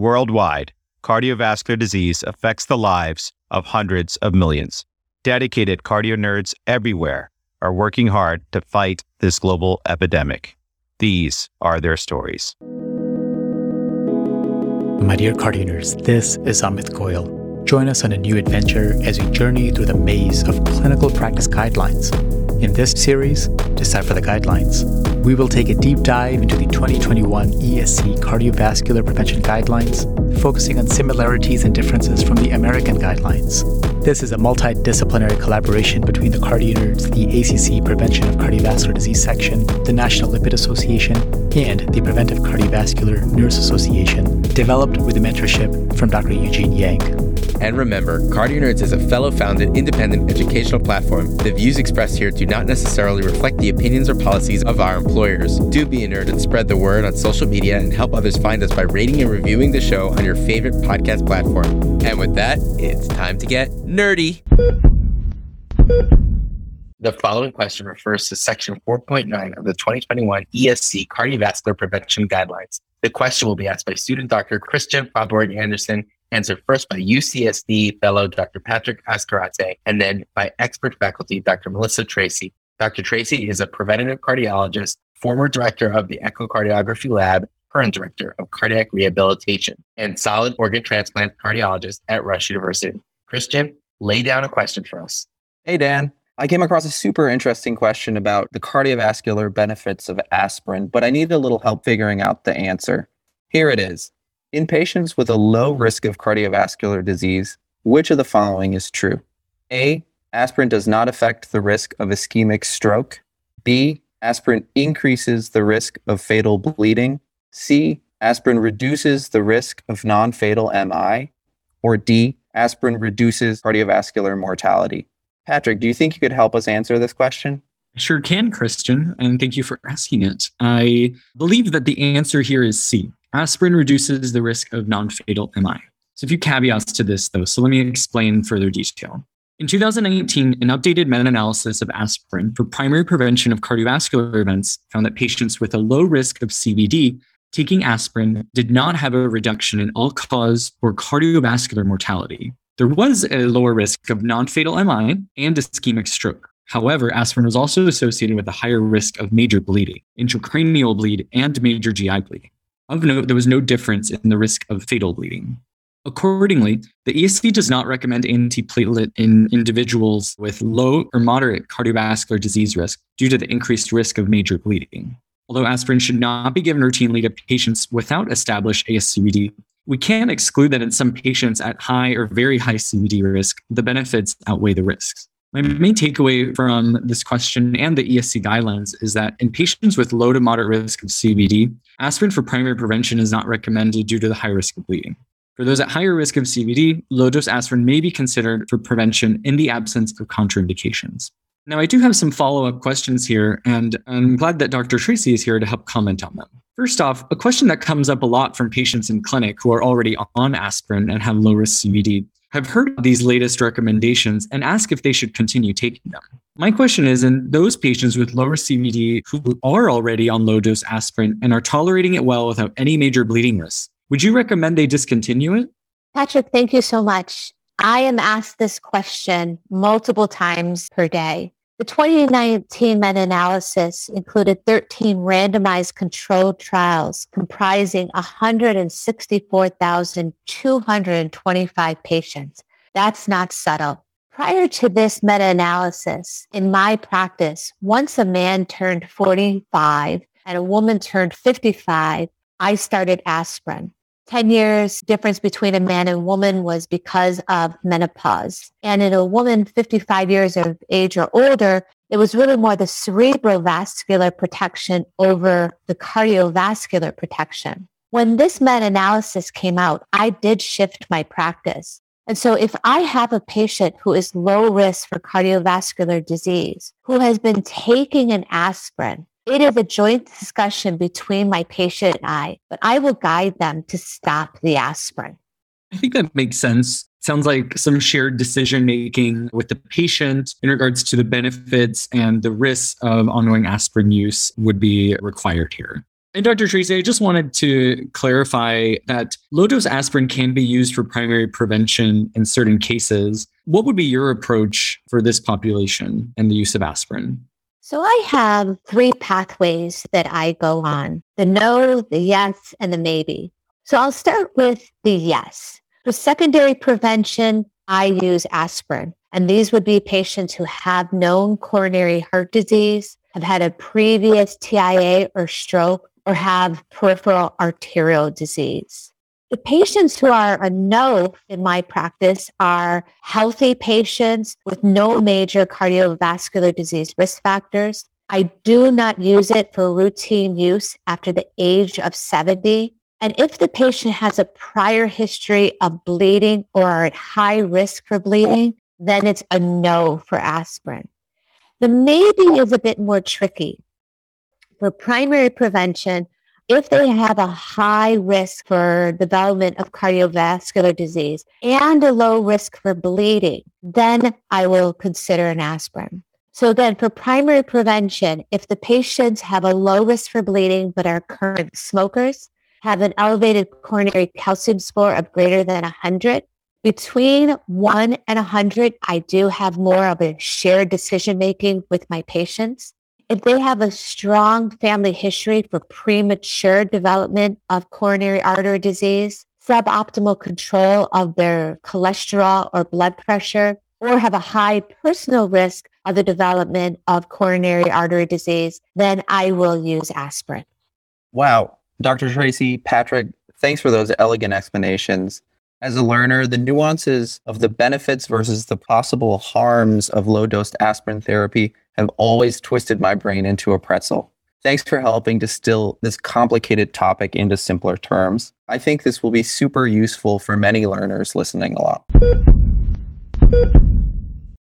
Worldwide, cardiovascular disease affects the lives of hundreds of millions. Dedicated cardio nerds everywhere are working hard to fight this global epidemic. These are their stories. My dear cardio nerds, this is Amit Goyal. Join us on a new adventure as we journey through the maze of clinical practice guidelines. In this series, Decipher the Guidelines, we will take a deep dive into the 2021 ESC Cardiovascular Prevention Guidelines, focusing on similarities and differences from the American guidelines. This is a multidisciplinary collaboration between the Cardio Nerds, the ACC Prevention of Cardiovascular Disease section, the National Lipid Association, and the Preventive Cardiovascular Nurse Association, developed with the mentorship from Dr. Eugene Yang. And remember, Cardio Nerds is a fellow founded independent educational platform. The views expressed here do not necessarily reflect the opinions or policies of our employers. Do be a nerd and spread the word on social media and help others find us by rating and reviewing the show on your favorite podcast platform. And with that, it's time to get nerdy. The following question refers to Section 4.9 of the 2021 ESC Cardiovascular Prevention Guidelines. The question will be asked by student Dr. Christian Faaborg Andersen answered first by UCSD fellow Dr. Patrick Azcarate, and then by expert faculty Dr. Melissa Tracy. Dr. Tracy is a preventative cardiologist, former director of the echocardiography lab, current director of cardiac rehabilitation, and solid organ transplant cardiologist at Rush University. Christian, lay down a question for us. Hey, Dan. I came across a super interesting question about the cardiovascular benefits of aspirin, but I needed a little help figuring out the answer. Here it is. In patients with a low risk of cardiovascular disease, which of the following is true? A. Aspirin does not affect the risk of ischemic stroke. B. Aspirin increases the risk of fatal bleeding. C. Aspirin reduces the risk of non fatal MI. Or D. Aspirin reduces cardiovascular mortality. Patrick, do you think you could help us answer this question? Sure can, Christian, and thank you for asking it. I believe that the answer here is C. Aspirin reduces the risk of non fatal MI. So, a few caveats to this, though. So, let me explain further detail. In 2018, an updated meta analysis of aspirin for primary prevention of cardiovascular events found that patients with a low risk of CVD taking aspirin did not have a reduction in all cause or cardiovascular mortality. There was a lower risk of non fatal MI and ischemic stroke. However, aspirin was also associated with a higher risk of major bleeding, intracranial bleed, and major GI bleeding. Of note, there was no difference in the risk of fatal bleeding. Accordingly, the ESC does not recommend antiplatelet in individuals with low or moderate cardiovascular disease risk due to the increased risk of major bleeding. Although aspirin should not be given routinely to patients without established ASCVD, we can't exclude that in some patients at high or very high CVD risk, the benefits outweigh the risks. My main takeaway from this question and the ESC guidelines is that in patients with low to moderate risk of CVD, aspirin for primary prevention is not recommended due to the high risk of bleeding. For those at higher risk of CVD, low dose aspirin may be considered for prevention in the absence of contraindications. Now, I do have some follow up questions here, and I'm glad that Dr. Tracy is here to help comment on them. First off, a question that comes up a lot from patients in clinic who are already on aspirin and have low risk CVD have heard these latest recommendations and ask if they should continue taking them. My question is in those patients with lower CVD who are already on low dose aspirin and are tolerating it well without any major bleeding risks, would you recommend they discontinue it? Patrick, thank you so much. I am asked this question multiple times per day. The 2019 meta-analysis included 13 randomized controlled trials comprising 164,225 patients. That's not subtle. Prior to this meta-analysis, in my practice, once a man turned 45 and a woman turned 55, I started aspirin. 10 years difference between a man and woman was because of menopause. And in a woman 55 years of age or older, it was really more the cerebrovascular protection over the cardiovascular protection. When this meta-analysis came out, I did shift my practice. And so if I have a patient who is low risk for cardiovascular disease, who has been taking an aspirin it is a joint discussion between my patient and I, but I will guide them to stop the aspirin. I think that makes sense. Sounds like some shared decision making with the patient in regards to the benefits and the risks of ongoing aspirin use would be required here. And Dr. Tracy, I just wanted to clarify that low dose aspirin can be used for primary prevention in certain cases. What would be your approach for this population and the use of aspirin? So I have three pathways that I go on the no, the yes, and the maybe. So I'll start with the yes. For secondary prevention, I use aspirin. And these would be patients who have known coronary heart disease, have had a previous TIA or stroke, or have peripheral arterial disease. The patients who are a no in my practice are healthy patients with no major cardiovascular disease risk factors. I do not use it for routine use after the age of 70. And if the patient has a prior history of bleeding or are at high risk for bleeding, then it's a no for aspirin. The maybe is a bit more tricky. For primary prevention, if they have a high risk for development of cardiovascular disease and a low risk for bleeding, then I will consider an aspirin. So again, for primary prevention, if the patients have a low risk for bleeding but are current smokers, have an elevated coronary calcium score of greater than 100, between 1 and 100, I do have more of a shared decision making with my patients if they have a strong family history for premature development of coronary artery disease, suboptimal control of their cholesterol or blood pressure, or have a high personal risk of the development of coronary artery disease, then I will use aspirin. Wow. Dr. Tracy, Patrick, thanks for those elegant explanations. As a learner, the nuances of the benefits versus the possible harms of low dose aspirin therapy have always twisted my brain into a pretzel. Thanks for helping distill this complicated topic into simpler terms. I think this will be super useful for many learners listening along.